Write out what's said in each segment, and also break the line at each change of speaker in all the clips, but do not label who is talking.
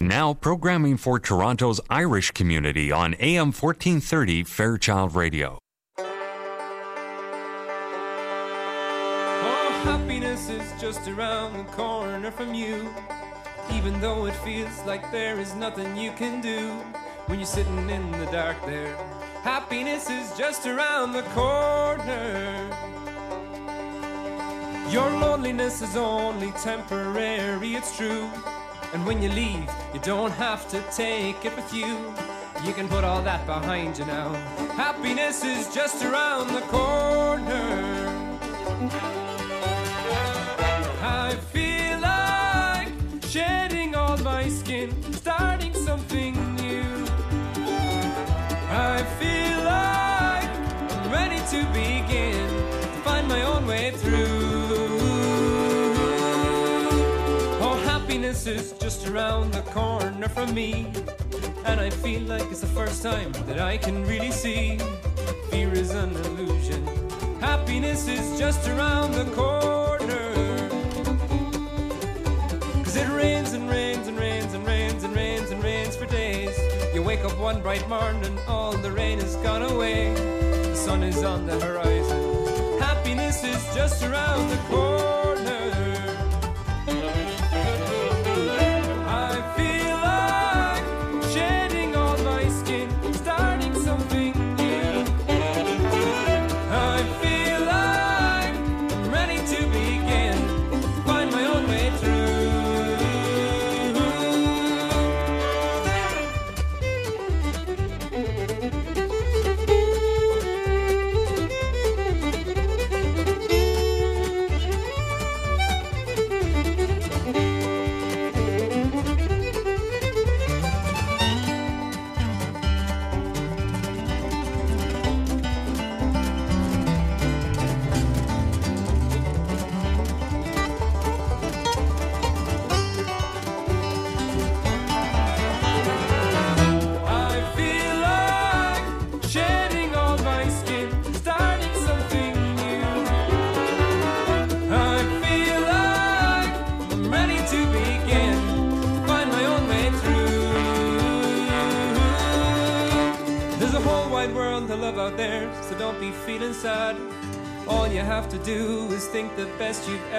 Now programming for Toronto's Irish community on AM 1430 Fairchild Radio.
Oh, happiness is just around the corner from you. Even though it feels like there is nothing you can do when you're sitting in the dark there. Happiness is just around the corner. Your loneliness is only temporary, it's true. And when you leave, you don't have to take it with you. You can put all that behind you now. Happiness is just around the corner. Around the corner from me. And I feel like it's the first time that I can really see fear is an illusion. Happiness is just around the corner. Cause it rains and rains and rains and rains and rains and rains for days. You wake up one bright morning, all the rain has gone away. The sun is on the horizon. Happiness is just around the corner.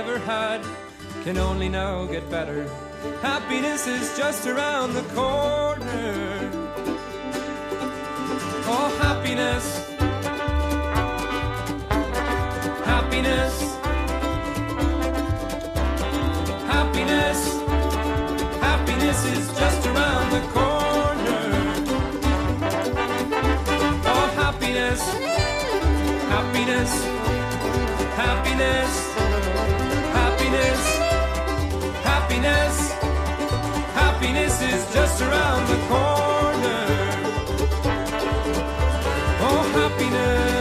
Ever had can only now get better. Happiness is just around the corner. Oh, happiness. Happiness. Happiness. Happiness is just around the corner. Oh, happiness. Happiness. Happiness. Happiness. Happiness is just around the corner. Oh,
happiness.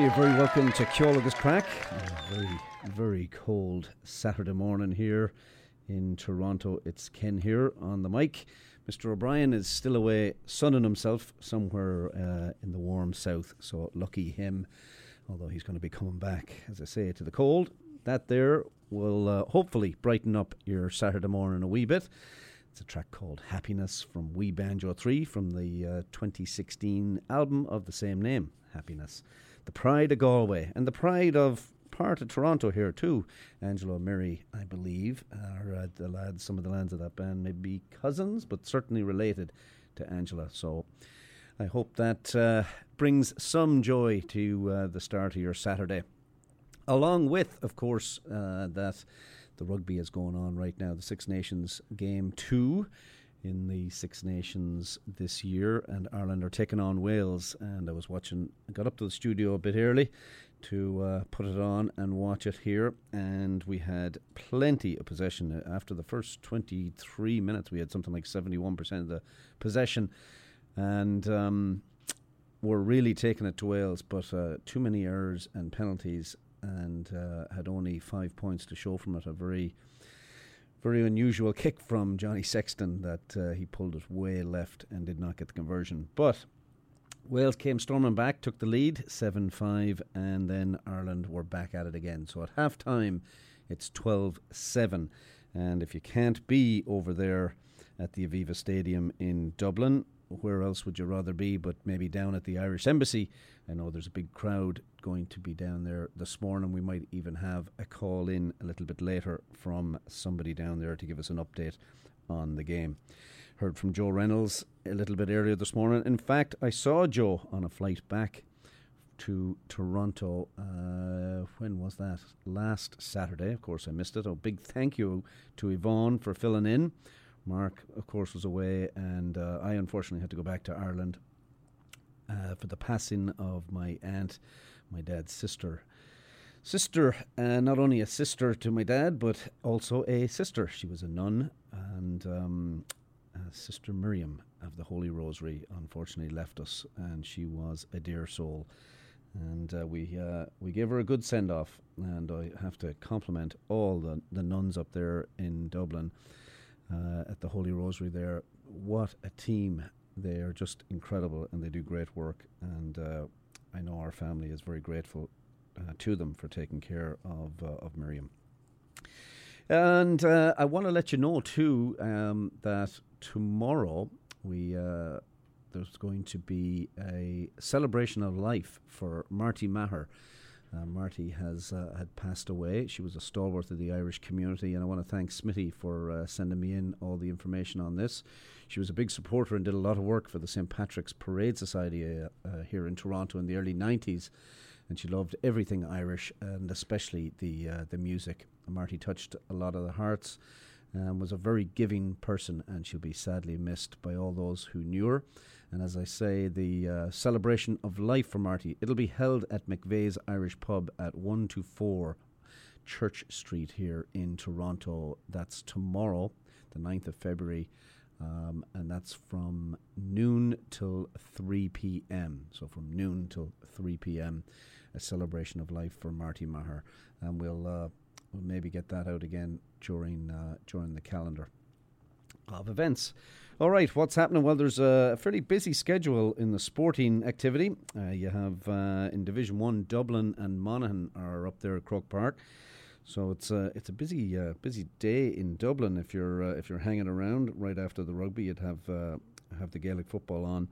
You're very welcome to Ceol Agus Craic. Very, very cold Saturday morning here in Toronto. It's Ken here on the mic. Mr. O'Brien is still away sunning himself somewhere uh, in the warm south, so lucky him. Although he's going to be coming back, as I say, to the cold. That there will uh, hopefully brighten up your Saturday morning a wee bit. It's a track called Happiness from We Banjo 3 from the uh, 2016 album of the same name, Happiness. The pride of Galway and the pride of part of Toronto here too. Angelo and Mary, I believe, are uh, the lads, some of the lads of that band, may be cousins, but certainly related to Angela. So I hope that uh, brings some joy to uh, the start of your Saturday. Along with, of course, uh, that the rugby is going on right now, the Six Nations game two in the Six Nations this year, and Ireland are taking on Wales. And I was watching, I got up to the studio a bit early to uh, put it on and watch it here, and we had plenty of possession. After the first 23 minutes, we had something like 71% of the possession, and um, were really taking it to Wales, but uh, too many errors and penalties, and uh, had only five points to show from it. A very very unusual kick from Johnny Sexton that uh, he pulled it way left and did not get the conversion. But Wales came storming back, took the lead 7 5, and then Ireland were back at it again. So at half time, it's 12 7. And if you can't be over there at the Aviva Stadium in Dublin, where else would you rather be but maybe down at the Irish Embassy? I know there's a big crowd going to be down there this morning. We might even have a call in a little bit later from somebody down there to give us an update on the game. Heard from Joe Reynolds a little bit earlier this morning. In fact, I saw Joe on a flight back to Toronto. Uh, when was that? Last Saturday. Of course, I missed it. A big thank you to Yvonne for filling in. Mark, of course, was away, and uh, I unfortunately had to go back to Ireland uh, for the passing of my aunt, my dad's sister. Sister, uh, not only a sister to my dad, but also a sister. She was a nun, and um, Sister Miriam of the Holy Rosary unfortunately left us, and she was a dear soul. And uh, we uh, we gave her a good send off, and I have to compliment all the, the nuns up there in Dublin uh, at the Holy Rosary there. What a team! They are just incredible and they do great work. And uh, I know our family is very grateful uh, to them for taking care of, uh, of Miriam. And uh, I want to let you know too um, that tomorrow we uh, there's going to be a celebration of life for Marty Maher. Uh, Marty has uh, had passed away. She was a stalwart of the Irish community, and I want to thank Smitty for uh, sending me in all the information on this. She was a big supporter and did a lot of work for the St Patrick's Parade Society uh, here in Toronto in the early '90s, and she loved everything Irish and especially the the music. Marty touched a lot of the hearts. and was a very giving person, and she'll be sadly missed by all those who knew her. And as I say, the uh, celebration of life for Marty, it'll be held at McVeigh's Irish Pub at 1 to 4 Church Street here in Toronto. That's tomorrow, the 9th of February. Um, and that's from noon till 3 p.m. So from noon till 3 p.m., a celebration of life for Marty Maher. And we'll, uh, we'll maybe get that out again during, uh, during the calendar of events. All right, what's happening? Well, there's a fairly busy schedule in the sporting activity. Uh, you have uh, in Division One, Dublin and Monaghan are up there at Croke Park. So it's a it's a busy uh, busy day in Dublin. If you're uh, if you're hanging around right after the rugby, you'd have uh, have the Gaelic football on.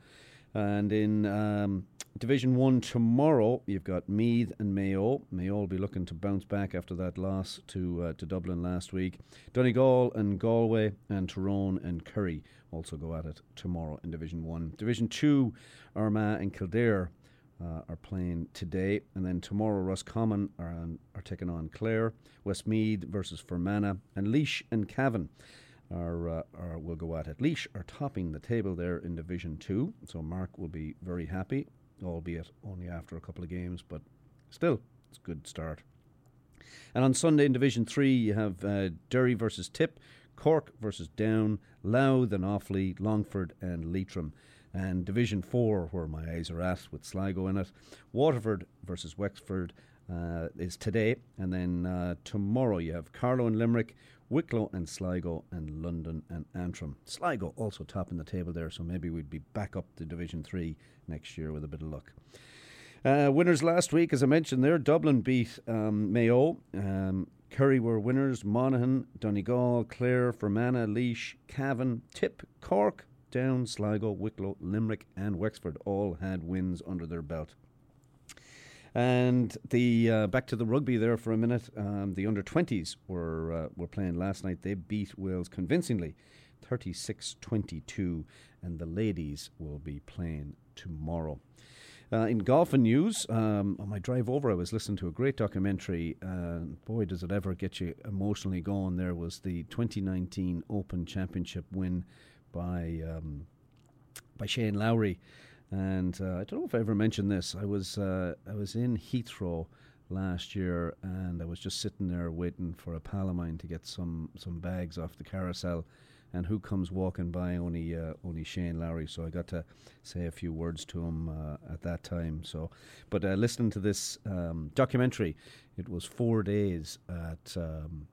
And in um, Division 1 tomorrow, you've got Meath and Mayo. Mayo will be looking to bounce back after that loss to uh, to Dublin last week. Donegal and Galway and Tyrone and Kerry also go at it tomorrow in Division 1. Division 2, Armagh and Kildare uh, are playing today. And then tomorrow, Roscommon are, on, are taking on Clare, Westmeath versus Fermanagh, and Laois and Cavan are, uh, are will go at it. Laois are topping the table there in Division 2, so Mark will be very happy, albeit only after a couple of games, but still, it's a good start. And on Sunday in Division 3, you have uh, Derry versus Tip, Cork versus Down, Louth and Offaly, Longford and Leitrim. And Division 4, where my eyes are at, with Sligo in it, Waterford versus Wexford uh, is today. And then uh, tomorrow you have Carlow and Limerick, Wicklow and Sligo, and London and Antrim. Sligo also topping the table there, so maybe we'd be back up to Division 3 next year with a bit of luck. Uh, winners last week, as I mentioned there, Dublin beat um, Mayo. Um, Kerry were winners. Monaghan, Donegal, Clare, Fermanagh, Laois, Cavan, Tip, Cork, Down, Sligo, Wicklow, Limerick, and Wexford all had wins under their belt. And the uh, back to the rugby there for a minute. Um, the under twenties were uh, were playing last night. They beat Wales convincingly, 36-22, and the ladies will be playing tomorrow. Uh, in golf and news, um, on my drive over, I was listening to a great documentary, and boy, does it ever get you emotionally going. There was the 2019 Open Championship win by um, by Shane Lowry, and uh, I don't know if I ever mentioned this. I was uh, I was in Heathrow last year, and I was just sitting there waiting for a pal of mine to get some some bags off the carousel and who comes walking by? Only uh, only Shane Lowry. So I got to say a few words to him uh, at that time. So, but uh, listening to this um, documentary, it was four days at um,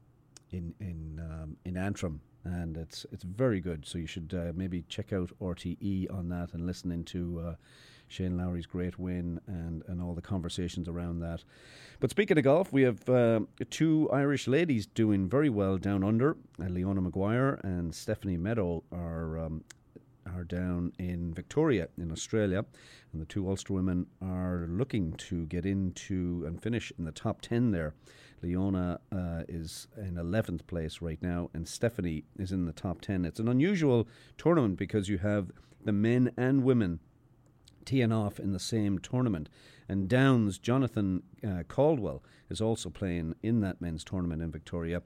in in um, in Antrim, and it's it's very good. So you should uh, maybe check out RTE on that and listen into uh, Shane Lowry's great win and and all the conversations around that. But speaking of golf, we have uh, two Irish ladies doing very well down under. Uh, Leona Maguire and Stephanie Meadow are um, are down in Victoria in Australia, and the two Ulster women are looking to get into and finish in the top 10 there. Leona uh, is in 11th place right now, and Stephanie is in the top 10. It's an unusual tournament because you have the men and women teeing off in the same tournament. And Downs, Jonathan uh, Caldwell, is also playing in that men's tournament in Victoria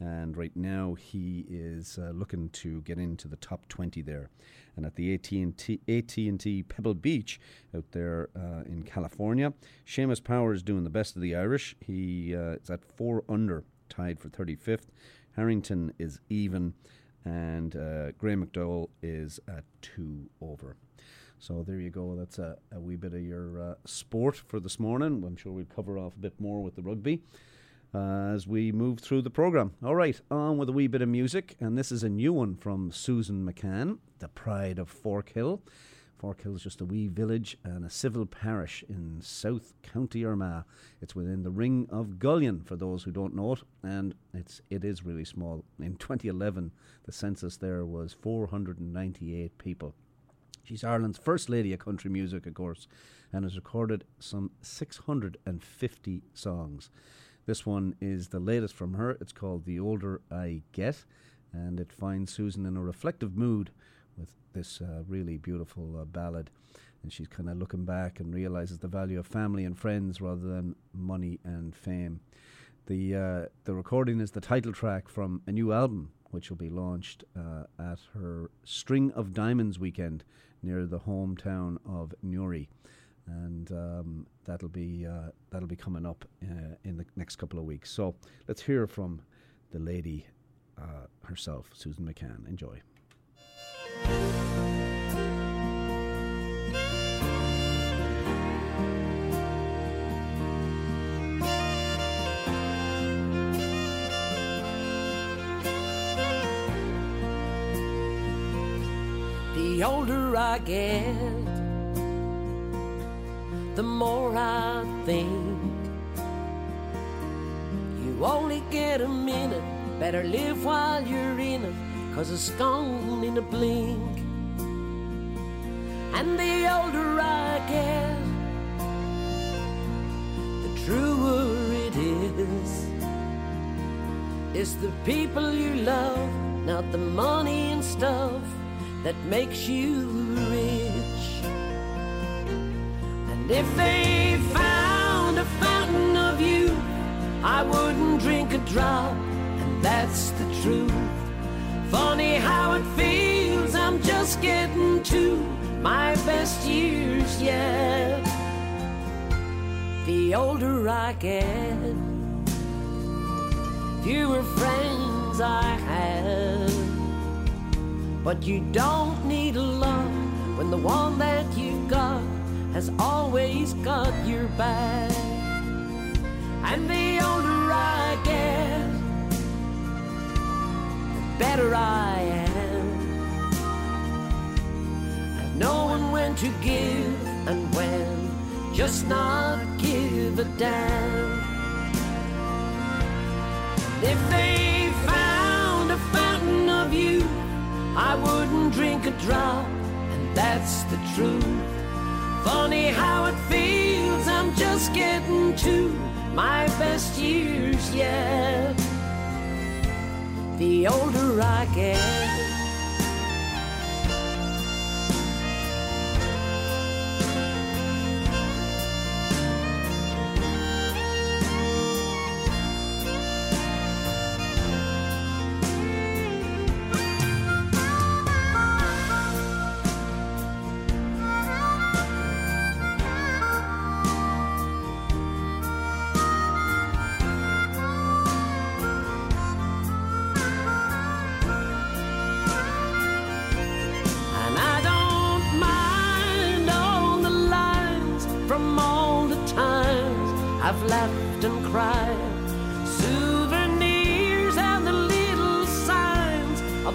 and right now he is uh, looking to get into the top 20 there. And at the AT&T, AT&T Pebble Beach out there uh, in California Seamus Power is doing the best of the Irish. He uh, is at 4 under tied for 35th Harrington is even and uh, Graham McDowell is at 2 over. So there you go. That's a, a wee bit of your uh, sport for this morning. I'm sure we'll cover off a bit more with the rugby uh, as we move through the programme. All right, on with a wee bit of music, and this is a new one from Susan McCann, The Pride of Forkhill. Forkhill is just a wee village and a civil parish in South County Armagh. It's within the Ring of Gullion, for those who don't know it, and it's it is really small. In 2011, the census there was 498 people. She's Ireland's first lady of country music, of course, and has recorded some 650 songs. This one is the latest from her. It's called The Older I Get, and it finds Susan in a reflective mood with this uh, really beautiful uh, ballad. And she's kind of looking back and realizes the value of family and friends rather than money and fame. The uh, the recording is the title track from a new album, which will be launched uh, at her String of Diamonds weekend near the hometown of Newry and um, that'll be uh, that'll be coming up uh, in the next couple of weeks. So let's hear from the lady uh, herself, Susan McCann. Enjoy.
The older I get the more I think. You only get a minute, better live while you're in it, cause it's gone in a blink. And the older I get, the truer it is. It's the people you love, not the money and stuff, that makes you rich. If they found a fountain of youth, I wouldn't drink a drop, and that's the truth. Funny how it feels, I'm just getting to my best years yet. The older I get, fewer friends I have. But you don't need a lot when the one that you got has always got your back. And the older I get, the better I am. At knowing when to give and when just not give a damn. If they found a fountain of youth, I wouldn't drink a drop, and that's the truth. Funny how it feels, I'm just getting to my best years yet. The older I get.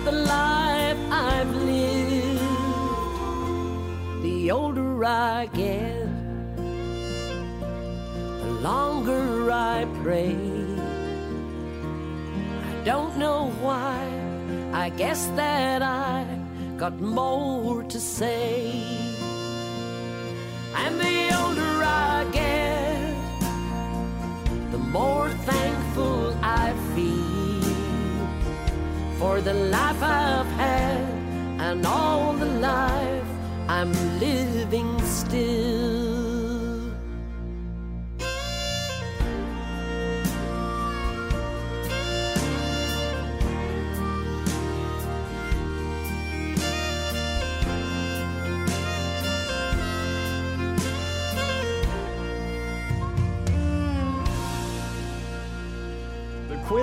The life I've lived. The older I get, the longer I pray. I don't know why, I guess that I got more to say. For the life I've had and all the life I'm living still.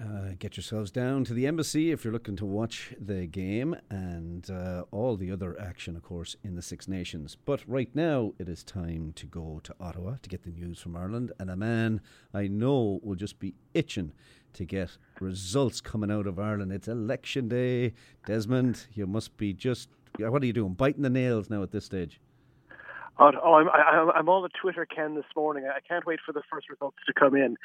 Uh, get yourselves down to the embassy if you're looking to watch the game and uh, all the other action, of course, in the Six Nations. But right now, it is time to go to Ottawa to get the news from Ireland. And a man I know will just be itching to get results coming out of Ireland. It's election day. Desmond, you must be just. What are you doing? Biting the nails now at this stage?
Oh, I'm, I, I'm all the Twitter Ken this morning. I can't wait for the first results to come in.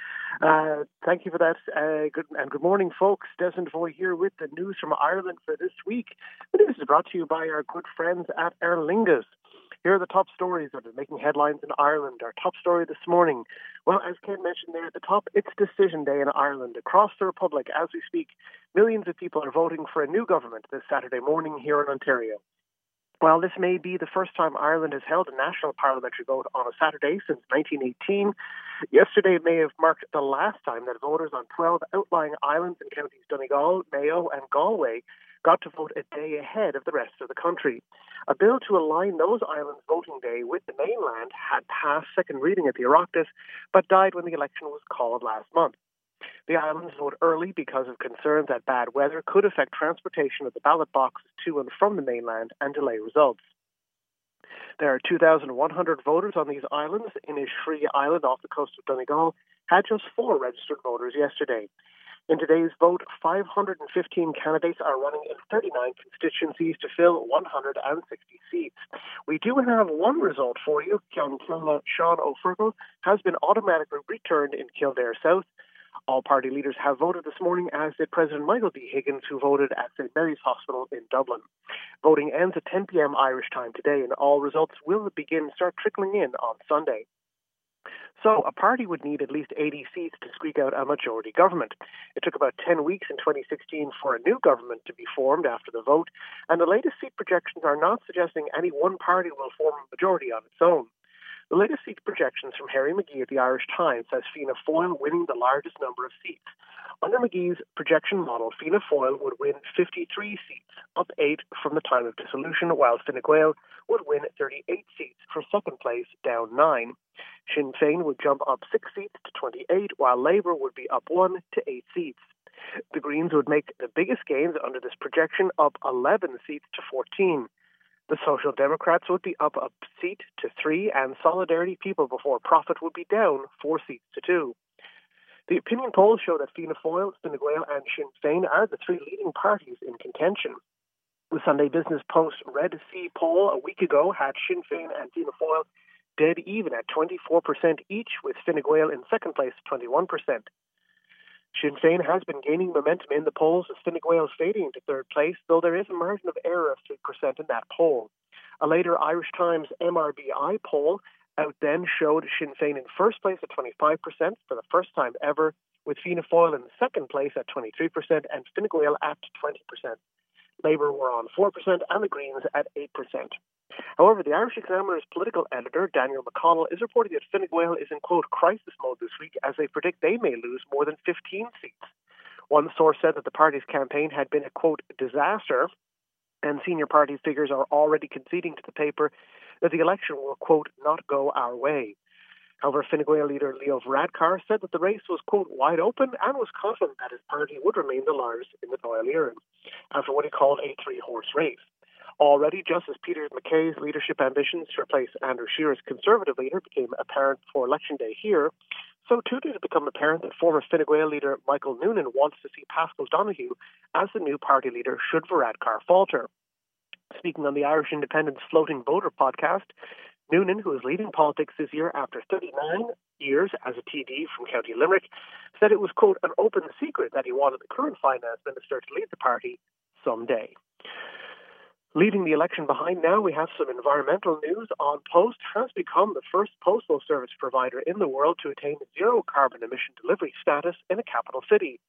Uh, thank you for that. Uh, good and good morning, folks. Desmond Voy here with the news from Ireland for this week. The news is brought to you by our good friends at Aer Lingus. Here are the top stories that are making headlines in Ireland. Our top story this morning. Well, as Ken mentioned there at the top, it's decision day in Ireland. Across the Republic, as we speak, millions of people are voting for a new government this Saturday morning here in Ontario. While this may be the first time Ireland has held a national parliamentary vote on a Saturday since 1918, yesterday may have marked the last time that voters on 12 outlying islands and counties Donegal, Mayo, and Galway got to vote a day ahead of the rest of the country. A bill to align those islands' voting day with the mainland had passed second reading at the Oireachtas, but died when the election was called last month. The islands vote early because of concerns that bad weather could affect transportation of the ballot boxes to and from the mainland and delay results. There are 2,100 voters on these islands. In Inishfree Island off the coast of Donegal had just four registered voters yesterday. In today's vote, 515 candidates are running in 39 constituencies to fill 160 seats. We do have one result for you. Sean O'Fergal has been automatically returned in Kildare South. All party leaders have voted this morning, as did President Michael D. Higgins, who voted at St. Mary's Hospital in Dublin. Voting ends at 10 p.m. Irish time today, and all results will begin start trickling in on Sunday. So a party would need at least 80 seats to squeak out a majority government. It took about 10 weeks in 2016 for a new government to be formed after the vote, and the latest seat projections are not suggesting any one party will form a majority on its own. The latest seat projections from Harry McGee at the Irish Times says Fianna Fáil winning the largest number of seats. Under McGee's projection model, Fianna Fáil would win 53 seats, up 8 from the time of dissolution, while Fine Gael would win 38 seats for second place, down 9. Sinn Féin would jump up 6 seats to 28, while Labour would be up 1 to 8 seats. The Greens would make the biggest gains under this projection, up 11 seats to 14. The Social Democrats would be up a seat to three, and Solidarity People Before Profit would be down four seats to two. The opinion polls show that Fianna Fáil, Fine Gael, and Sinn Féin are the three leading parties in contention. The Sunday Business Post Red C poll a week ago had Sinn Féin and Fianna Fáil dead even at 24% each, with Fine Gael in second place, 21%. Sinn Féin has been gaining momentum in the polls, with Fine Gael fading to third place, though there is a margin of error of 3% in that poll. A later Irish Times MRBI poll out then showed Sinn Féin in first place at 25% for the first time ever, with Fianna Fáil in second place at 23% and Fine Gael at 20%. Labour were on 4% and the Greens at 8%. However, the Irish Examiner's political editor, Daniel McConnell, is reporting that Fine Gael is in, quote, crisis mode this week as they predict they may lose more than 15 seats. One source said that the party's campaign had been a, quote, disaster, and senior party figures are already conceding to the paper that the election will, quote, not go our way. However, Fine Gael leader Leo Varadkar said that the race was, quote, wide open and was confident that his party would remain the largest in the Dáil Éireann after what he called a three horse race. Already, Justice Peter MacKay's leadership ambitions to replace Andrew Scheer's Conservative leader became apparent before Election Day here. So too did it become apparent that former Fine Gael leader Michael Noonan wants to see Paschal Donohoe as the new party leader should Varadkar falter. Speaking on the Irish Independent's Floating Voter podcast, Noonan, who is leaving politics this year after 39 years as a TD from County Limerick, said it was, quote, an open secret that he wanted the current finance minister to lead the party someday. Leaving the election behind now, we have some environmental news. An Post has become the first postal service provider in the world to attain zero carbon emission delivery status in a capital city.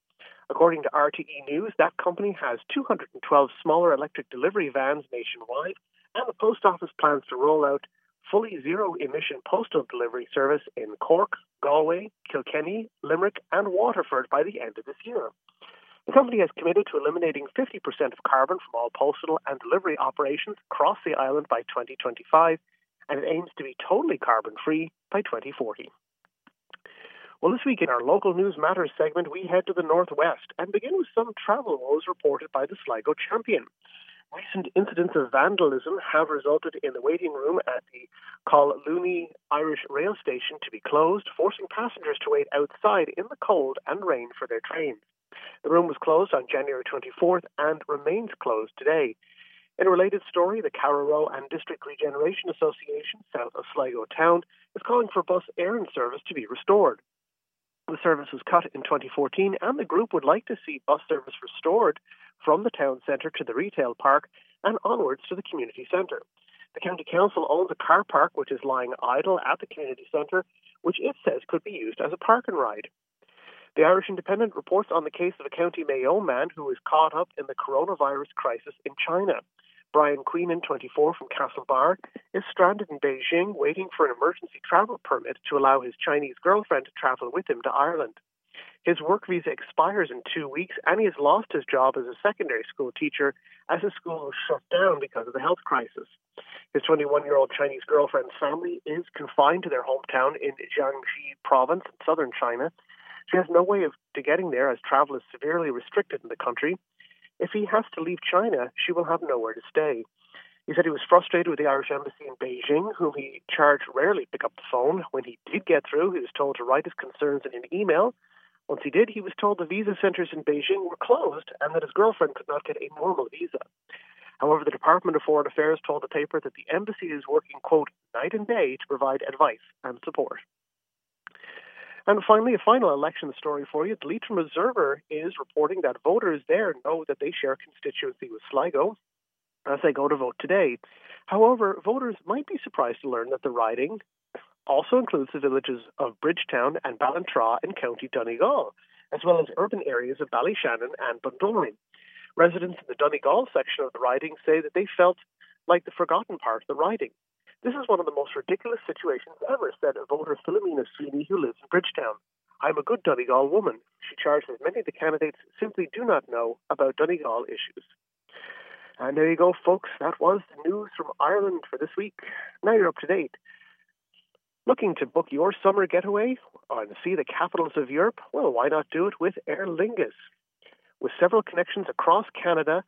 According to RTE News, that company has 212 smaller electric delivery vans nationwide, and the post office plans to roll out fully zero emission postal delivery service in Cork, Galway, Kilkenny, Limerick, and Waterford by the end of this year. The company has committed to eliminating 50% of carbon from all postal and delivery operations across the island by 2025, and it aims to be totally carbon free by 2040. Well, this week in our local news matters segment, we head to the northwest and begin with some travel woes reported by the Sligo champion. Recent incidents of vandalism have resulted in the waiting room at the Collooney Irish Rail Station to be closed, forcing passengers to wait outside in the cold and rain for their trains. The room was closed on January 24th and remains closed today. In a related story, the Carraroe and District Regeneration Association, south of Sligo town, is calling for bus Éireann service to be restored. The service was cut in 2014, and the group would like to see bus service restored from the town centre to the retail park and onwards to the community centre. The county council owns a car park which is lying idle at the community centre, which it says could be used as a park and ride. The Irish Independent reports on the case of a County Mayo man who was caught up in the coronavirus crisis in China. Brian Queenan, 24, from Castlebar, is stranded in Beijing waiting for an emergency travel permit to allow his Chinese girlfriend to travel with him to Ireland. His work visa expires in two weeks, and he has lost his job as a secondary school teacher as his school was shut down because of the health crisis. His 21 year old Chinese girlfriend's family is confined to their hometown in Jiangxi province in southern China. She has no way of to getting there as travel is severely restricted in the country. If he has to leave China, she will have nowhere to stay. He said he was frustrated with the Irish Embassy in Beijing, whom he charged rarely pick up the phone. When he did get through, he was told to write his concerns in an email, once he did, he was told the visa centres in Beijing were closed and that his girlfriend could not get a normal visa. However, the Department of Foreign Affairs told the paper that the embassy is working, quote, night and day to provide advice and support. And finally, a final election story for you. The Leitrim Observer is reporting that voters there know that they share a constituency with Sligo as they go to vote today. However, voters might be surprised to learn that the riding also includes the villages of Bridgetown and Ballintra in County Donegal, as well as urban areas of Ballyshannon and Bundoran. Residents in the Donegal section of the riding say that they felt like the forgotten part of the riding. This is one of the most ridiculous situations ever, said a voter Philomena Sweeney, who lives in Bridgetown. I'm a good Donegal woman. She charged that many of the candidates simply do not know about Donegal issues. And there you go, folks. That was the news from Ireland for this week. Now you're up to date. Looking to book your summer getaway and see the capitals of Europe? Well, why not do it with Aer Lingus? With several connections across Canada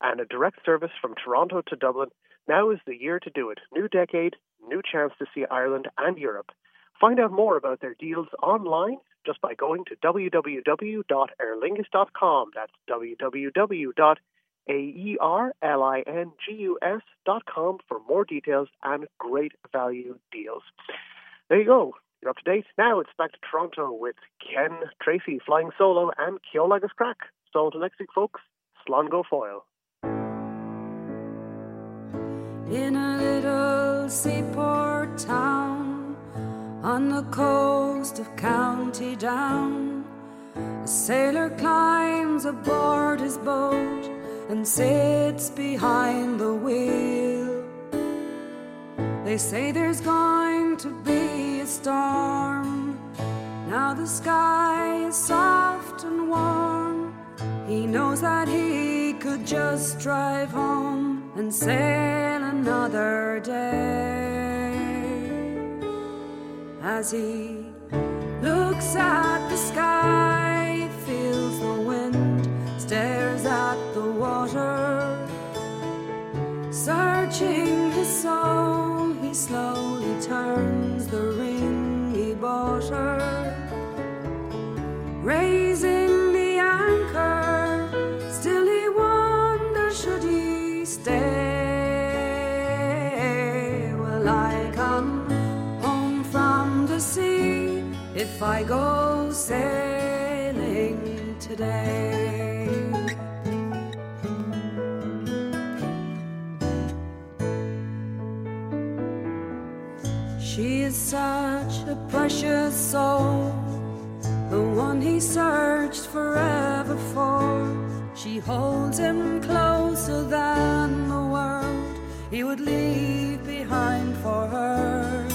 and a direct service from Toronto to Dublin, now is the year to do it. New decade, new chance to see Ireland and Europe. Find out more about their deals online just by going to www.aerlingus.com. That's www.aerlingus.com for more details and great value deals. There you go. You're up to date. Now it's back to Toronto with Ken Tracy flying solo and Ceol agus Craic. So until next week, folks, Slán go fóill.
In a little seaport town on the coast of County Down, A sailor climbs aboard his boat and sits behind the wheel. They say there's going to be storm. Now the sky is soft and warm. He knows that he could just drive home and sail another day. As he looks at the sky, feels the wind, stares at the water. Searching his soul, he slowly turns Raising the anchor, still he wonders should he stay. Will I come home from the sea if I go sailing today? She is such a precious soul, the one he searched forever for. She holds him closer than the world he would leave behind for her.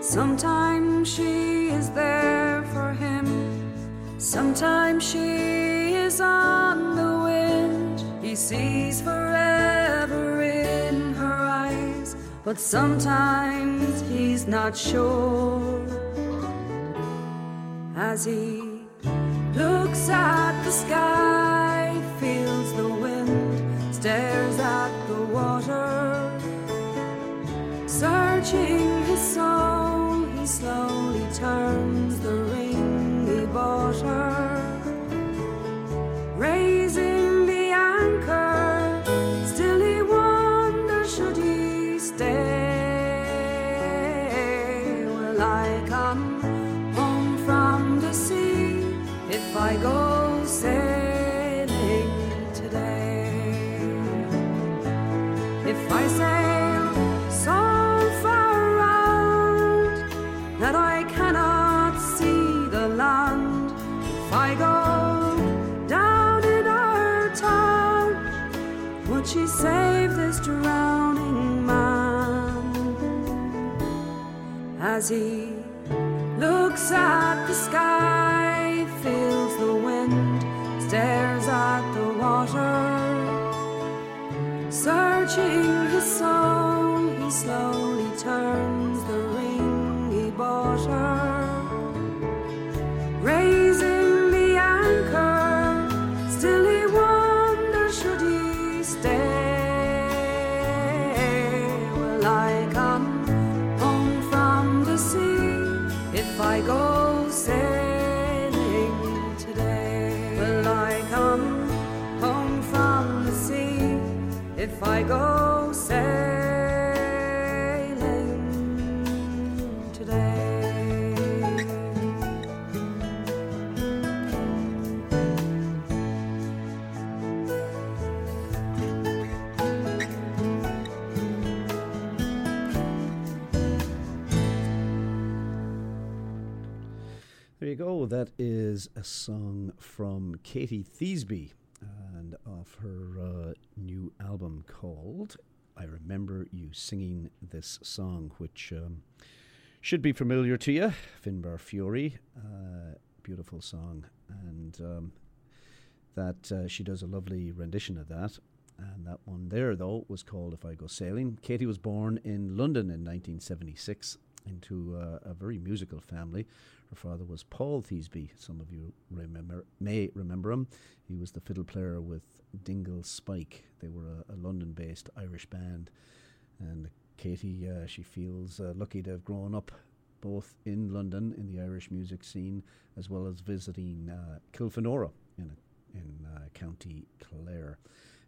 Sometimes she is there for him, sometimes she is on the wind. He sees forever in her eyes, but sometimes he's not sure. As he looks at the sky, feels the wind, stares at the water. Searching As he looks at the sky, feels the wind, stares at the water. Searching his soul, he slowly turns
That is a song from Katie Theasby and of her uh, new album called I Remember You Singing This Song, which um, should be familiar to you. Finbar Furey, uh, beautiful song. And um, that uh, she does a lovely rendition of that. And that one there, though, was called If I Go Sailing. Katie was born in London in 1976 into uh, a very musical family. Her father was Paul Theasby. Some of you remember may remember him. He was the fiddle player with Dingle Spike. They were a, a London-based Irish band, and Katie uh, she feels uh, lucky to have grown up both in London in the Irish music scene as well as visiting uh, Kilfenora in in uh, County Clare,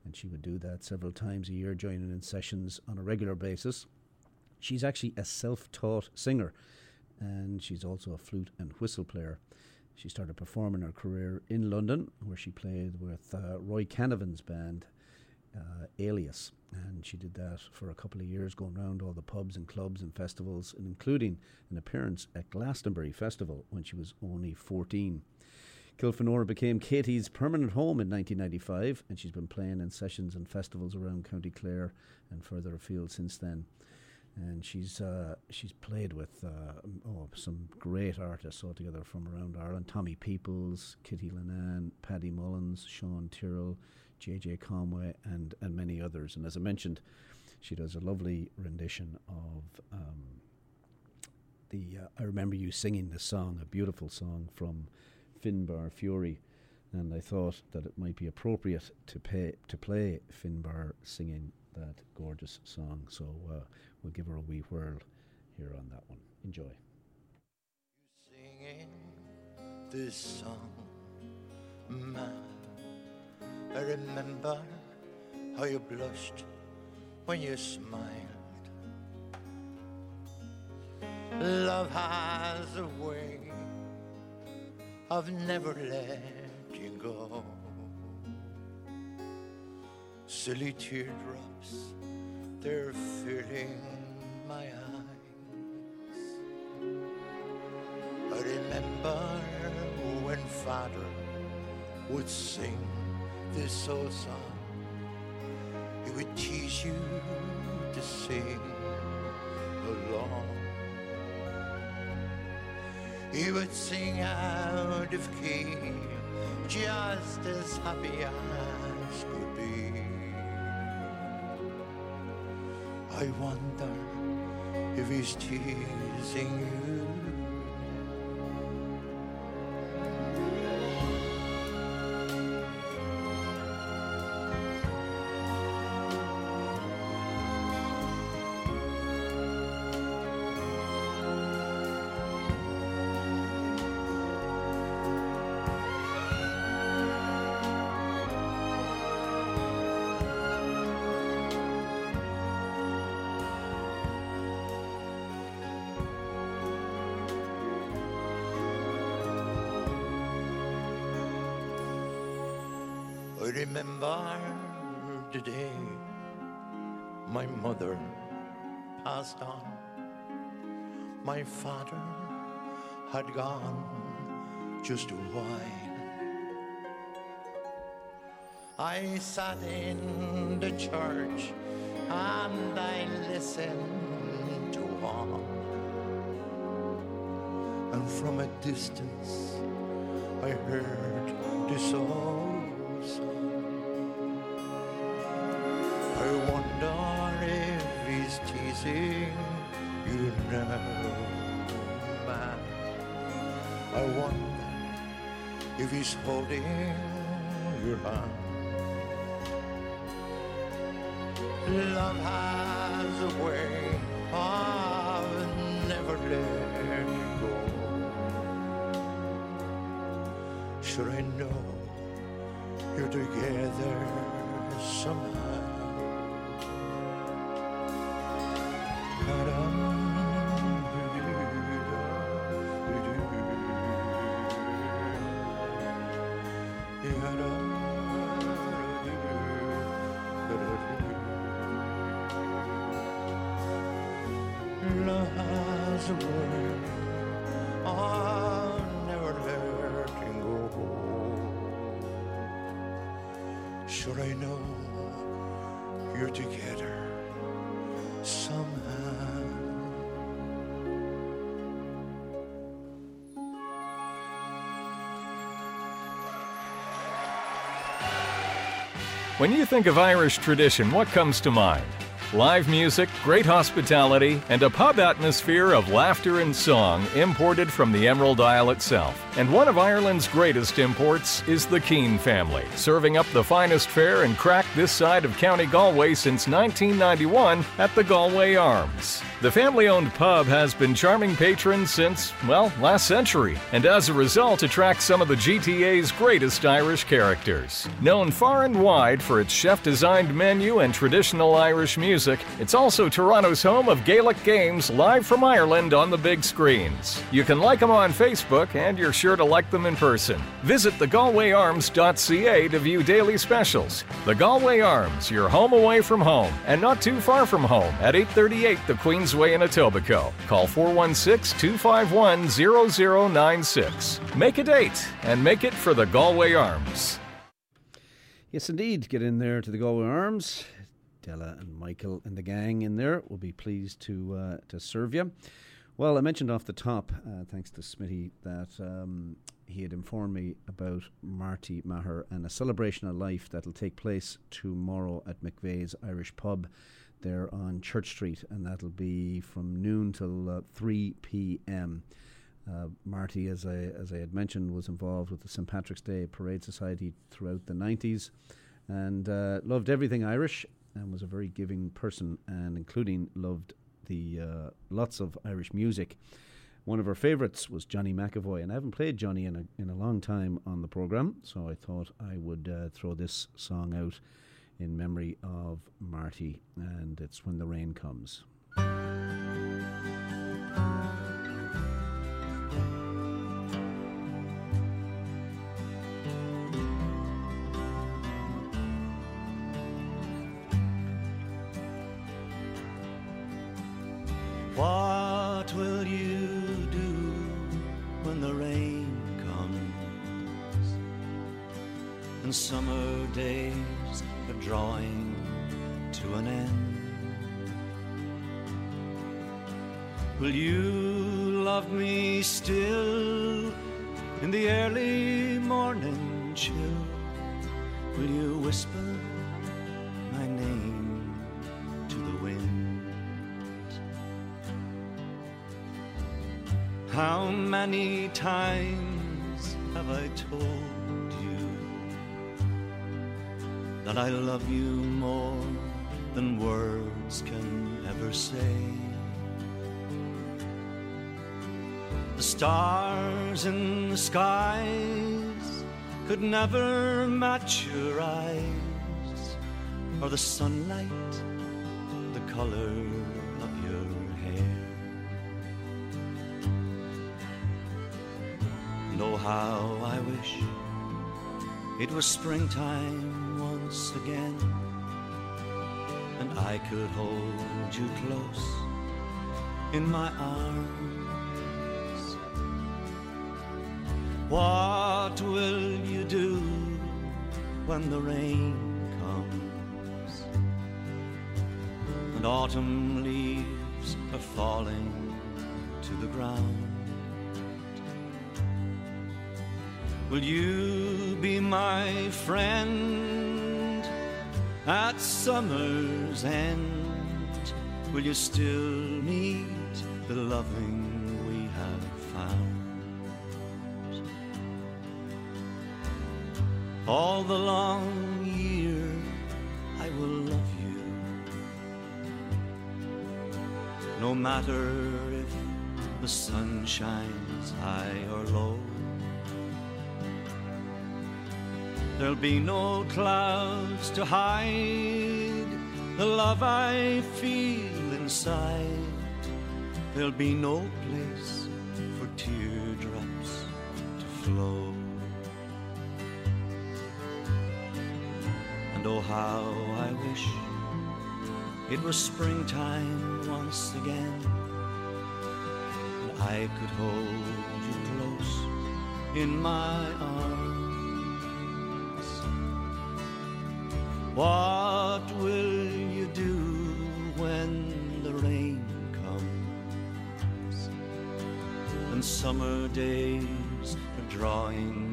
and she would do that several times a year, joining in sessions on a regular basis. She's actually a self-taught singer and she's also a flute and whistle player. She started performing her career in London, where she played with uh, Roy Canavan's band, uh, Alias. And she did that for a couple of years, going around all the pubs and clubs and festivals, and including an appearance at Glastonbury Festival when she was only 14. Kilfenora became Katie's permanent home in 1995, and she's been playing in sessions and festivals around County Clare and further afield since then. And she's uh, she's played with uh, oh, some great artists altogether from around Ireland: Tommy Peoples, Kitty Lennon, Paddy Mullins, Sean Tyrrell, J.J. Conway, and and many others. And as I mentioned, she does a lovely rendition of. Um, the uh, I remember you singing this song, a beautiful song from Finbar Furey, and I thought that it might be appropriate to pay to play Finbar singing that gorgeous song. So uh, we'll give her a wee whirl here on that one. Enjoy.
You Singing this song, man, I remember how you blushed when you smiled. Love has a way of never letting go. Silly teardrops, they're filling my eyes. I remember when Father would sing this old song. He would tease you to sing along. He would sing out of key, just as happy as could be. I wonder if he's teasing you. Remember the day my mother passed on. My father had gone just a while. I sat in the church and I listened to all. And from a distance I heard this old I wonder if he's holding your hand. Love has a way of never letting go. Should I know you're together somehow? Of never go. Should I know you're together
When you think of Irish tradition, what comes to mind? Live music, great hospitality, and a pub atmosphere of laughter and song imported from the Emerald Isle itself. And one of Ireland's greatest imports is the Keane family, serving up the finest fare and crack this side of County Galway since 1991 at the Galway Arms. The family owned pub has been charming patrons since, well, last century, and as a result attracts some of the GTA's greatest Irish characters. Known far and wide for its chef designed menu and traditional Irish music, it's also Toronto's home of Gaelic games live from Ireland on the big screens. You can like them on Facebook, and you're sure to like them in person. Visit thegalwayarms.ca to view daily specials. The Galway Arms, your home away from home, and not too far from home, at 838 the Queensway in Etobicoke. Call 416 251 0096. Make a date and make it for the Galway Arms.
Yes, indeed. Get in there to the Galway Arms. Della and Michael and the gang in there will be pleased to uh, to serve you. Well, I mentioned off the top, uh, thanks to Smitty, that um, he had informed me about Marty Maher and a celebration of life that'll take place tomorrow at McVeigh's Irish Pub there on Church Street, and that'll be from noon till uh, 3 p.m. Uh, Marty, as I as I had mentioned, was involved with the St Patrick's Day Parade Society throughout the 90s, and uh, loved everything Irish, and was a very giving person, and including loved the uh, lots of Irish music. One of her favourites was Johnny McEvoy, and I haven't played Johnny in a in a long time on the program, so I thought I would uh, throw this song out in memory of Marty, and it's when the rain comes.
Could never match your eyes, or the sunlight, the color of your hair. Oh, how I wish it was springtime once again, and I could hold you close in my arms. What will you do when the rain comes and autumn leaves are falling to the ground? Will you be my friend at summer's end? Will you still meet the loving All the long year I will love you, no matter if the sun shines high or low. There'll be no clouds to hide the love I feel inside. There'll be no place for teardrops to flow. How I wish it was springtime once again, and I could hold you close in my arms. What will you do when the rain comes and summer days are drawing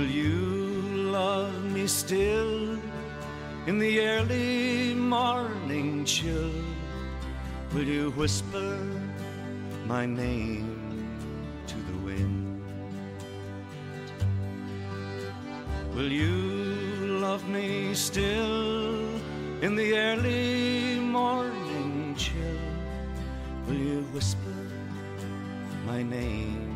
Will you love me still in the early morning chill? Will you whisper my name to the wind? Will you love me still in the early morning chill? Will you whisper my name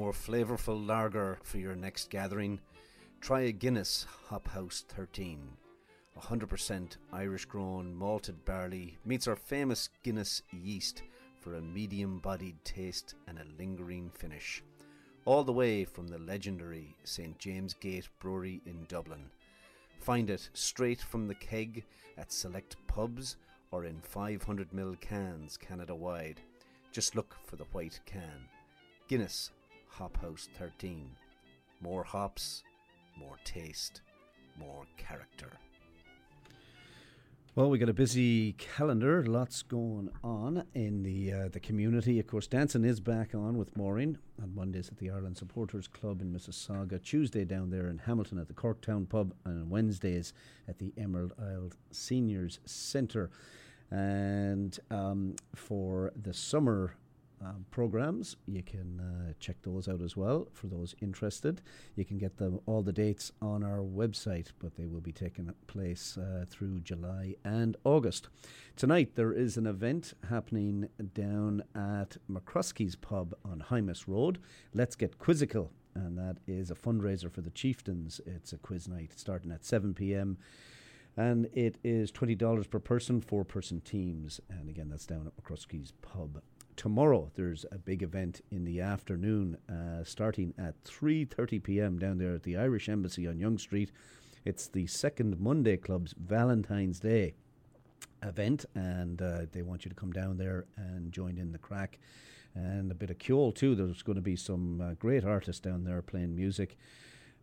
more flavourful lager for your next gathering? Try a Guinness Hop House 13. 100% Irish grown malted barley meets our famous Guinness yeast for a medium bodied taste and a lingering finish. All the way from the legendary St James Gate Brewery in Dublin. Find it straight from the keg at select pubs or in 500ml cans Canada wide. Just look for the white can. Guinness Hop House 13. More hops, more taste, more character. Well, we got a busy calendar, lots going on in the uh, the community. Of course, dancing is back on with Maureen on Mondays at the Ireland Supporters Club in Mississauga, Tuesday down there in Hamilton at the Corktown Pub, and Wednesdays at the Emerald Isle Seniors Centre. And um, for the summer um, programs. You can uh, check those out as well for those interested. You can get them all the dates on our website, but they will be taking place uh, through July and August. Tonight there is an event happening down at McCruskey's Pub on Hymas Road. Let's get quizzical. And that is a fundraiser for the Chieftains. It's a quiz night starting at 7 p.m and it is $20 per person, four person teams. And again, that's down at McCruskey's Pub tomorrow. There's a big event in the afternoon uh, starting at 3.30 p.m down there at the irish embassy on Yonge street. It's the second monday club's valentine's day event and uh, they want you to come down there and join in the crack. And a bit of Ceol too. There's going to be some uh, great artists down there playing music.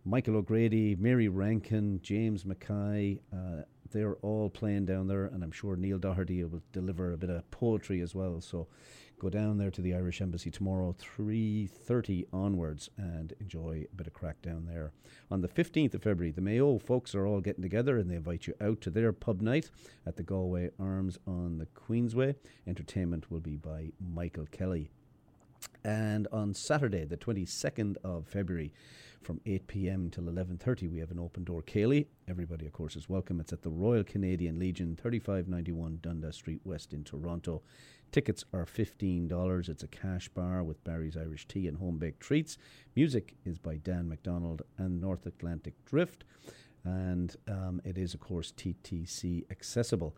Michael O'Grady, Mary Rankin, James Mackay, uh, they're all playing down there, and I'm sure Neil Doherty will deliver a bit of poetry as well. So go down there to the Irish Embassy tomorrow, 3.30 onwards, and enjoy a bit of crack down there. On the 15th of February, the Mayo folks are all getting together and they invite you out to their pub night at the Galway Arms on the Queensway. Entertainment will be by Michael Kelly. And on Saturday, the 22nd of February, from 8 p.m. till 11:30, we have an open door Céilí. Everybody, of course, is welcome. It's at the Royal Canadian Legion, 3591 Dundas Street West in Toronto. Tickets are $15. It's a cash bar with Barry's Irish Tea and home baked treats. Music is by Dan McDonald and North Atlantic Drift. And um, it is, of course, TTC accessible.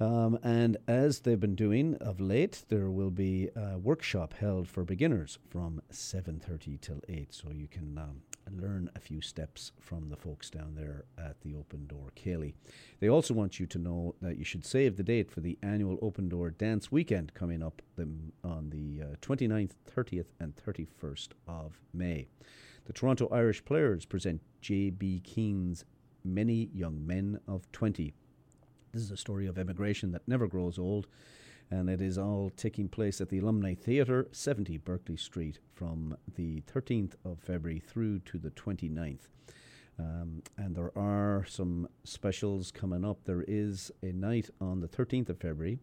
Um, and as they've been doing of late, there will be a workshop held for beginners from 7.30 till 8. So you can um, learn a few steps from the folks down there at the Open Door Céilí. They also want you to know that you should save the date for the annual Open Door Dance Weekend coming up on the uh, 29th, 30th, and 31st of May. The Toronto Irish Players present J.B. Keane's Many Young Men of 20. This is a story of emigration that never grows old and it is all taking place at the Alumni Theatre, 70 Berkeley Street, from the 13th of February through to the 29th. Um, and there are some specials coming up. There is a night on the 13th of February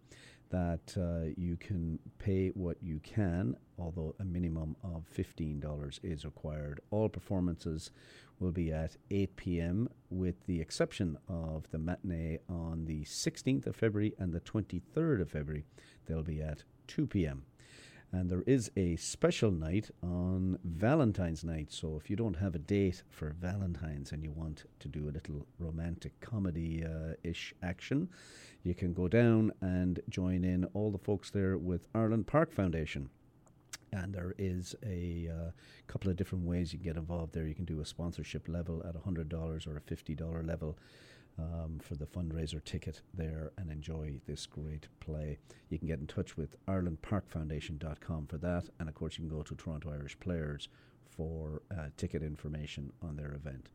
that uh, you can pay what you can, although a minimum of $15 is required. All performances will be at 8 p.m., with the exception of the matinee on the 16th of February and the 23rd of February. They'll be at 2 p.m. And there is a special night on Valentine's night. So if you don't have a date for Valentine's and you want to do a little romantic comedy ish action, you can go down and join in all the folks there with Ireland Park Foundation and there is a uh, couple of different ways you can get involved there. You can do a sponsorship level at $100 or a $50 level um, for the fundraiser ticket there and enjoy this great play. You can get in touch with IrelandParkFoundation.com for that, and of course, you can go to Toronto Irish Players for uh, ticket information on their event.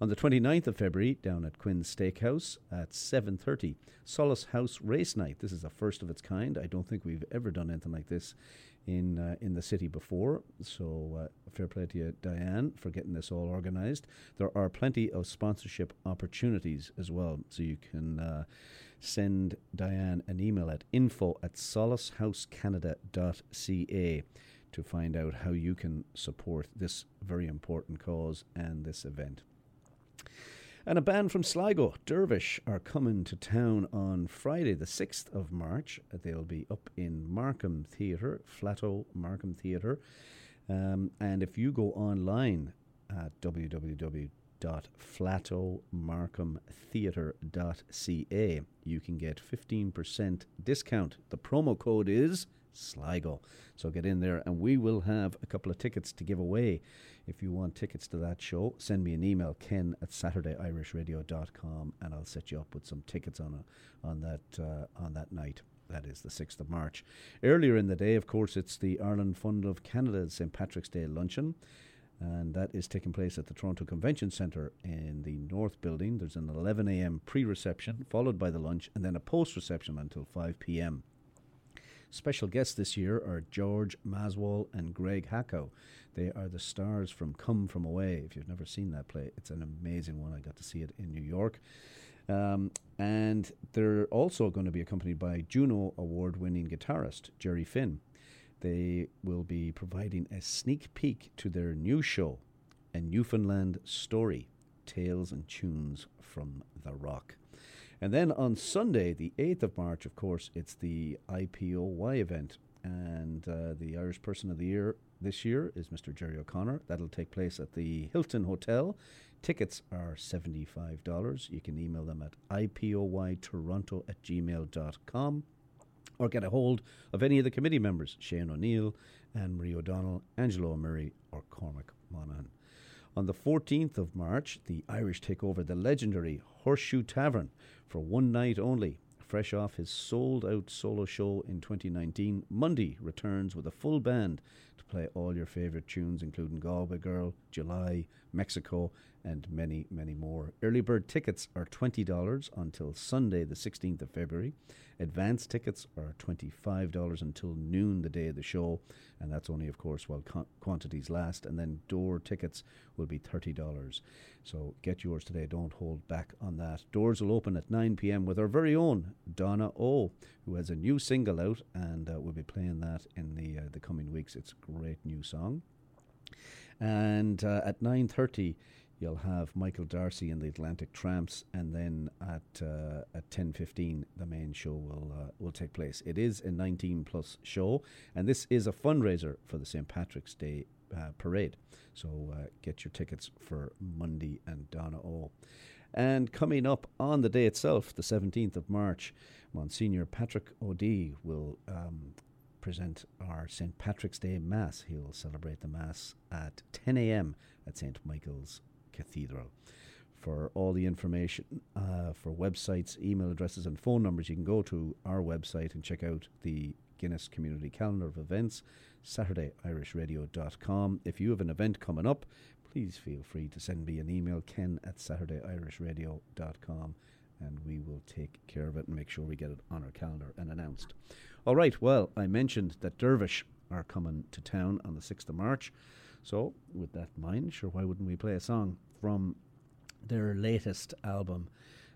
On the 29th of February, down at Quinn's Steakhouse at 7.30, Solace House Race Night. This is a first of its kind. I don't think we've ever done anything like this in uh, in the city before. So uh, fair play to you, Diane, for getting this all organised. There are plenty of sponsorship opportunities as well, so you can uh, send Diane an email at info at solacehousecanada.ca to find out how you can support this very important cause and this event. And a band from Sligo, Dervish, are coming to town on Friday, the 6th of March. They'll be up in Markham Theatre, Flato Markham Theatre. Um, and if you go online at www.flatomarkhamtheatre.ca, you can get 15% discount. The promo code is Sligo. So get in there, and we will have a couple of tickets to give away. If you want tickets to that show, send me an email, ken at saturdayirishradio.com, and I'll set you up with some tickets on a, on that uh, on that night. That is the 6th of March. Earlier in the day, of course, it's the Ireland Fund of Canada's St. Patrick's Day luncheon and that is taking place at the Toronto Convention Centre in the North Building. There's an 11 a.m. pre reception, followed by the lunch, and then a post reception until 5 p.m. Special guests this year are George Masswohl and Greg Hawco. They are the stars from Come From Away. If you've never seen that play, it's an amazing one. I got to see it in New York. Um, and they're also going to be accompanied by Juno Award winning guitarist Jerry Finn. They will be providing a sneak peek to their new show, A Newfoundland Story Tales and Tunes from the Rock. And then on Sunday, the 8th of March, of course, it's the IPOY event. And uh, the Irish Person of the Year this year is Mr. Jerry O'Connor. That'll take place at the Hilton Hotel. Tickets are $75. You can email them at ipoytoronto at gmail.com or get a hold of any of the committee members Shane O'Neill, Anne Marie O'Donnell, Angelo Murray, or Cormac Monaghan. On the 14th of March, the Irish take over the legendary Horseshoe Tavern for one night only. Fresh off his sold out solo show in 2019, Mundy returns with a full band to play all your favourite tunes, including Galway Girl, July, Mexico, and many, many more. Early bird tickets are $20 until Sunday, the 16th of February. Advance tickets are $25 until noon the day of the show, and that's only, of course, while quantities last. And then door tickets will be $30. So get yours today. Don't hold back on that. Doors will open at 9 p.m. with our very own Donna O, who has a new single out, and uh, we'll be playing that in the uh, the coming weeks. It's a great new song. And uh, at 9:30 You'll have Michael Darcy and the Atlantic Tramps, and then at uh, at ten fifteen, the main show will uh, will take place. It is a nineteen plus show, and this is a fundraiser for the St Patrick's Day uh, parade. So uh, get your tickets for Mundy and Donna O. And coming up on the day itself, the 17th of March, Monsignor Patrick O'D will um, present our St. Patrick's Day Mass. He will celebrate the Mass at 10 a.m. at St. Michael's Cathedral. For all the information, uh, for websites, email addresses, and phone numbers, you can go to our website and check out the Guinness Community Calendar of Events, SaturdayIrishRadio.com. If you have an event coming up, please feel free to send me an email, ken at SaturdayIrishRadio.com, and we will take care of it and make sure we get it on our calendar and announced. All right, well, I mentioned that Dervish are coming to town on the 6th of March. So, with that in mind, sure, why wouldn't we play a song from their latest album,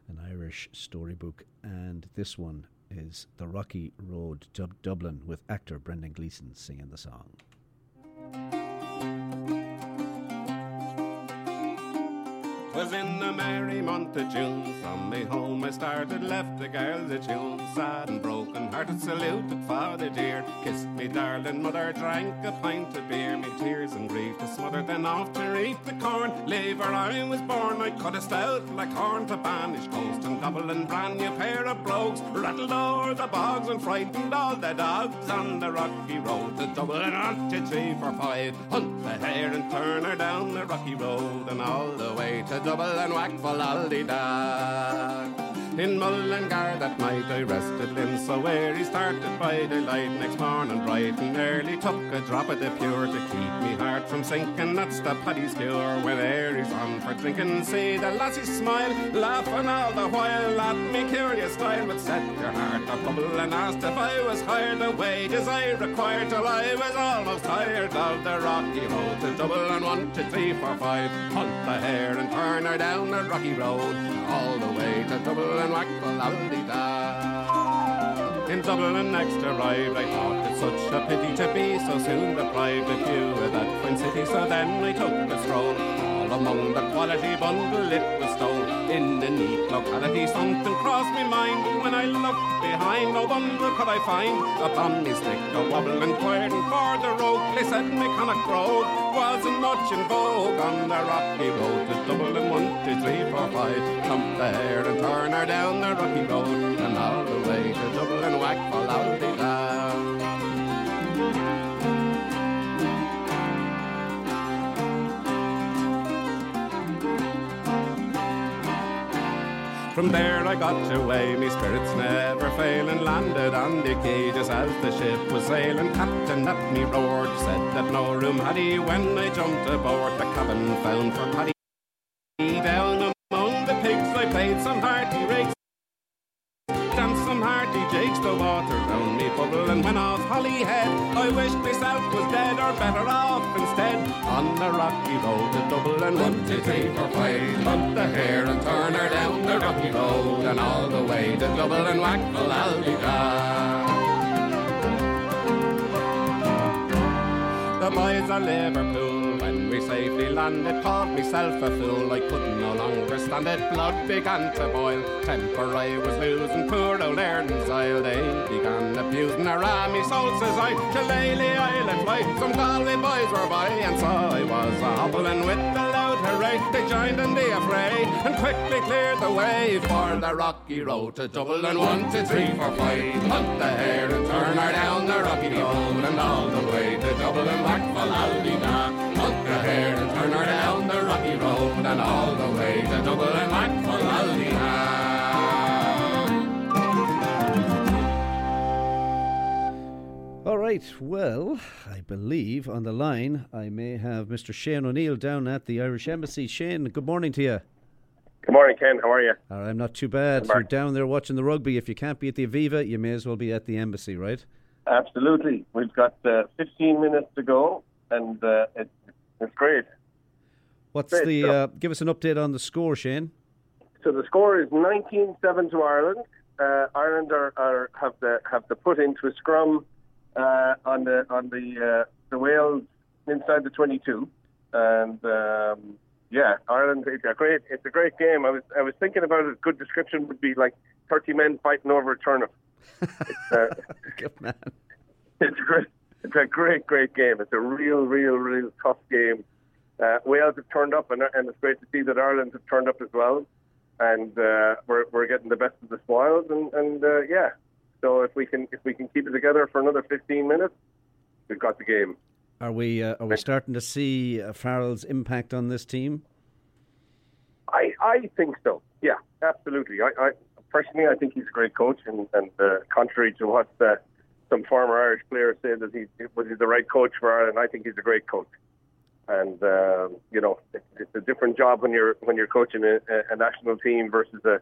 an Irish storybook? And this one is The Rocky Road Dub- Dublin with actor Brendan Gleeson singing the song.
Was in the merry month of June. From me home I started, left the girls a tune. Sad and broken hearted, saluted father dear. Kissed me darling mother, drank a pint of beer. Me tears and grief to smother, then off to reap the corn. Leave where I was born, I cut a stout like horn to banish coast double brand new pair of blokes. Rattled o'er the bogs and frightened all the dogs on the rocky road to double and on to three for five. Hunt the hare and turn her down the rocky road and all the way to double and whack for da. In Mullingar that night I rested him so where he started by daylight next morning bright and early took a drop of the pure to keep me heart from sinking. That's the paddy's cure when air he's on for drinking. See the lassies smile, laughing all the while at me curious style would set your heart a bubble and asked if I was hired the wages I required till I was almost tired of the rocky road to double and one to three four five. Hunt the hare and turn her down the rocky road all the way to double and whack da. In Dublin next arrived, I thought it such a pity to be so soon deprived of you of that fine city. So then I took a stroll all among the quality bundle it was stole. In the neat locality, something crossed me mind. When I looked behind, no bundle could I find. Upon me stick, a wobble and inquiring for the road. They said Mechanic Road wasn't much in vogue on the rocky road to Dublin. One, two, three, four, five. Thump the hair and turn her down the rocky road, and all the way to Dublin. Whack for loudy down. From there I got away, me spirits never failing. Landed on the just as the ship was sailing. Captain at me roared, said that no room had he when I jumped aboard. The cabin found for Paddy. Down among the pigs I played some hearty rigs. Danced some hearty jigs, the water round me bubble and went off Holyhead. I wished myself was dead or better off On the rocky road to Dublin, one, two, three, four, five. Hunt the hare and turn her down the rocky road and all the way to Dublin, whack the The boys of Liverpool, we safely landed, called myself a fool. I couldn't no longer stand it. Blood began to boil. Temper I was losing. Poor old Erin's Isle, they began abusing her. Ah, me soul, says I, to Lely Island fly. Some Galway boys were by, and so I was a hobbling with the loud hooray. They joined in the affray and quickly cleared the way for the rocky road to Dublin. One, two, three, four, five. Hunt the hare and turn her down the rocky road and all the way to Dublin. Back for Aldina. Hunt hare and turn her down the rocky road and all the way to Dublin. Back for Aldina.
All right, well, I believe on the line I may have Mr. Shane O'Neill down at the Irish Embassy. Shane, good morning to you.
Good morning, Ken. How are you?
All right, I'm not too bad.
Good
You're down there watching the rugby. If you can't be at the Aviva, you may as well be at the Embassy, right?
Absolutely. We've got uh, 15 minutes to go, and uh, it's, it's great.
What's
Great
the? Uh, give us an update on the score, Shane.
So the score is 19-7 to Ireland. Uh, Ireland are, are have the have the put into a scrum uh, on the on the uh, the Wales inside the 22, and um, yeah, Ireland. It's a great it's a great game. I was I was thinking about it. A good description would be like 30 men fighting over a turnip. it's, uh,
Good man.
it's great, it's a great, great game. It's a real, real, real tough game. Uh, Wales have turned up, and, and it's great to see that Ireland have turned up as well. And uh, we're we're getting the best of the spoils, and and uh, yeah. So if we can if we can keep it together for another 15 minutes, we've got the game.
Are we? Uh, are we starting to see uh, Farrell's impact on this team?
I I think so. Yeah, absolutely. I, I personally I think he's a great coach, and and uh, contrary to what uh, some former Irish players say that he was he the right coach for Ireland, I think he's a great coach. And um, you know, it's, it's a different job when you're when you're coaching a, a national team versus a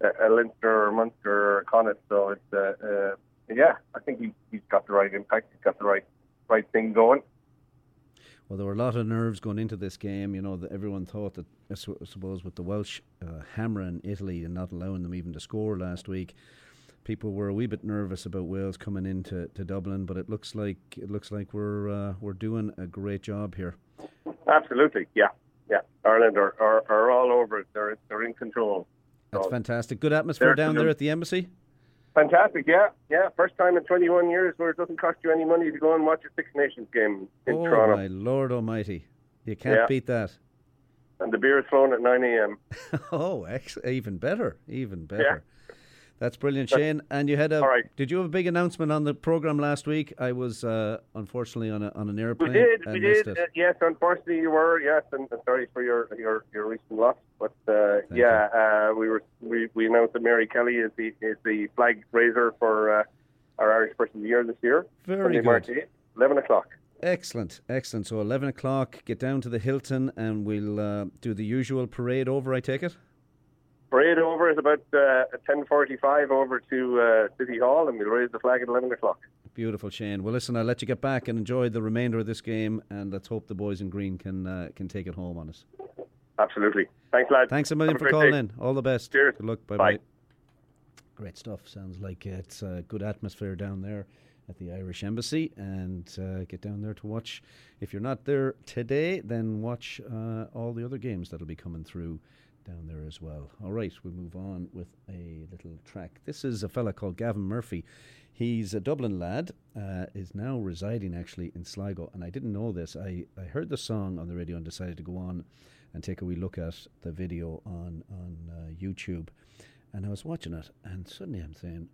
a, a Leinster or Munster or Connacht. So it's uh, uh, yeah, I think he, he's got the right impact. He's got the right right thing going.
Well, there were a lot of nerves going into this game. You know, that everyone thought that, I suppose, with the Welsh uh, hammering Italy and not allowing them even to score last week, people were a wee bit nervous about Wales coming into to Dublin. But it looks like it looks like we're uh, we're doing a great job here.
Absolutely, yeah, yeah. Ireland are, are, are all over it. They're they're in control.
That's
So-
fantastic. Good atmosphere down there at the embassy.
Fantastic, yeah, yeah. First time in 21 years where it doesn't cost you any money to go and watch a Six Nations game in
oh
Toronto,
my Lord Almighty! You can't
Yeah.
beat that.
and the beer is flowing at 9 a.m.
oh, ex- even better, even better. That's brilliant, Shane. And you had a.
All right.
Did you have a big announcement on the program last week? I was uh, unfortunately on a, on an airplane.
We
did,
we did. Uh, yes, unfortunately you were. Yes, and uh, sorry for your your, your recent loss. But uh, yeah, uh, we were we, we announced that Mary Kelly is the is the flag raiser for uh, our Irish Person of the Year this year.
Very
Sunday, March
good.
8th, 11 o'clock.
Excellent, excellent. So eleven o'clock, get down to the Hilton, and we'll uh, do the usual parade over. I take it.
Parade over is about uh, 10:45 over to uh, City Hall, and we'll raise the flag at 11 o'clock.
Beautiful, Shane. Well, listen, I'll let you get back and enjoy the remainder of this game, and let's hope the boys in green can uh, can take it home on us.
Absolutely. Thanks, lads.
Thanks a million
Have
for
great
calling
day.
in. All the best.
Cheers.
Good luck. Bye
Bye.
bye. Great stuff. Sounds like it's a good atmosphere down there at the Irish Embassy, and uh, get down there to watch. If you're not there today, then watch uh, all the other games that'll be coming through down there as well. All right, we move on with a little track. This is a fella called Gavin Murphy. He's a Dublin lad, uh, is now residing actually in Sligo, and I didn't know this. I, I heard the song on the radio and decided to go on and take a wee look at the video on on uh, YouTube, and I was watching it, and suddenly I'm saying,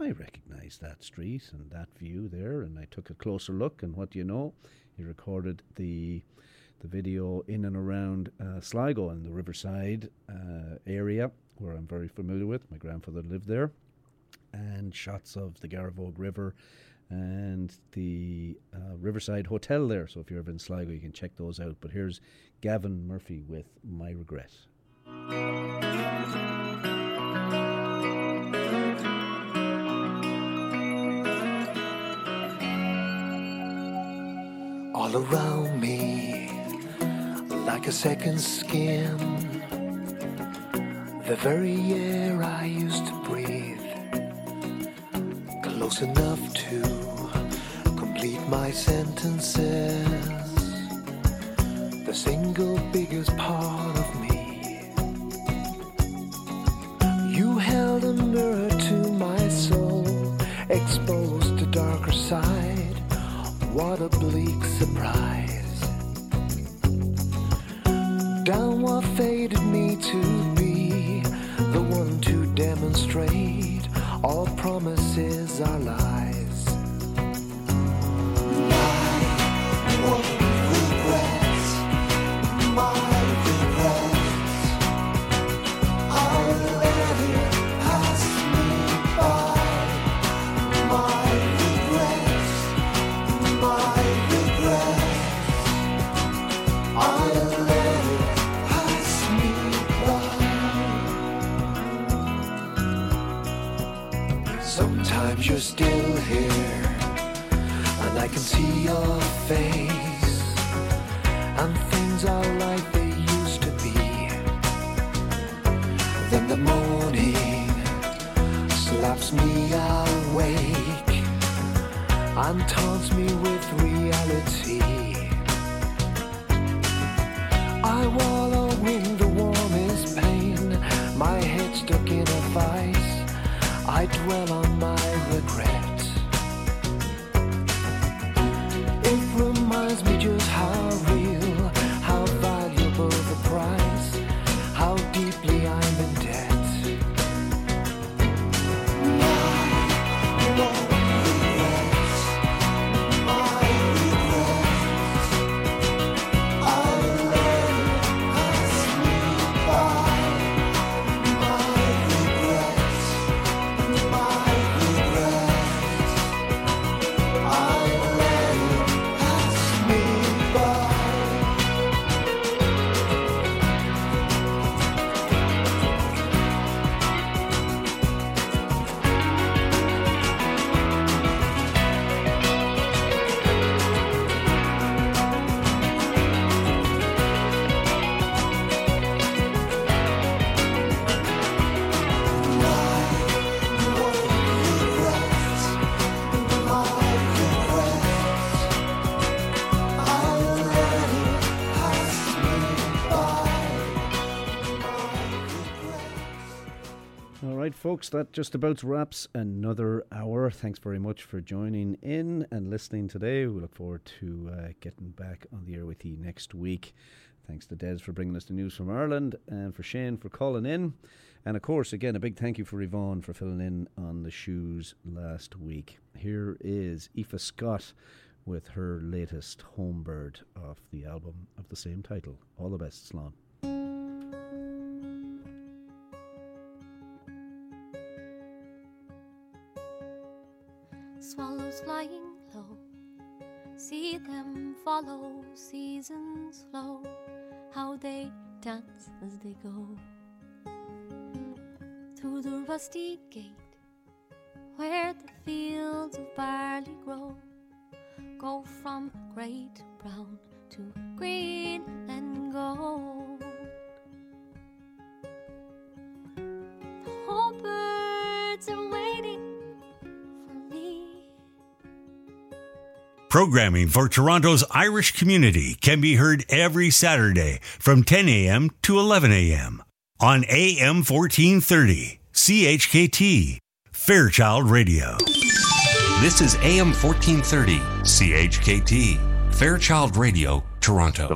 I recognise that street and that view there, and I took a closer look, and what do you know? He recorded the the video in and around uh, Sligo and the Riverside uh, area, where I'm very familiar with. My grandfather lived there, and shots of the Garavogue River and the uh, Riverside Hotel there. So if you're ever in Sligo, you can check those out. But here's Gavin Murphy with My Regret.
all around me like a second skin. The very air I used to breathe, close enough to complete my sentences. The single biggest part of me. You held a mirror to my soul, exposed to darker side. What a bleak surprise. Fated me to be the one to demonstrate all promises are lies. Here, and I can see your face, and things are like they used to be. Then the morning slaps me awake and taunts me with reality. I wallow in the warmest pain, my head stuck in a vice. I dwell on my
folks, that just about wraps another hour. Thanks very much for joining in and listening today. We look forward to uh, getting back on the air with you next week. Thanks to Des for bringing us the news from Ireland and for Shane for calling in. And of course, again, a big thank you for Yvonne for filling in on the shoes last week. Here is Aoife Scott with her latest Homebird off the album of the same title. All the best, Slán.
Swallows flying low, see them follow seasons flow, how they dance as they go through the rusty gate where the fields of barley grow. Go from grey to brown to green and gold. The whole birds are
Programming for Toronto's Irish community can be heard every Saturday from 10 a.m. to 11 a.m. on AM 1430, CHKT, Fairchild Radio.
This is AM 1430, CHKT, Fairchild Radio, Toronto.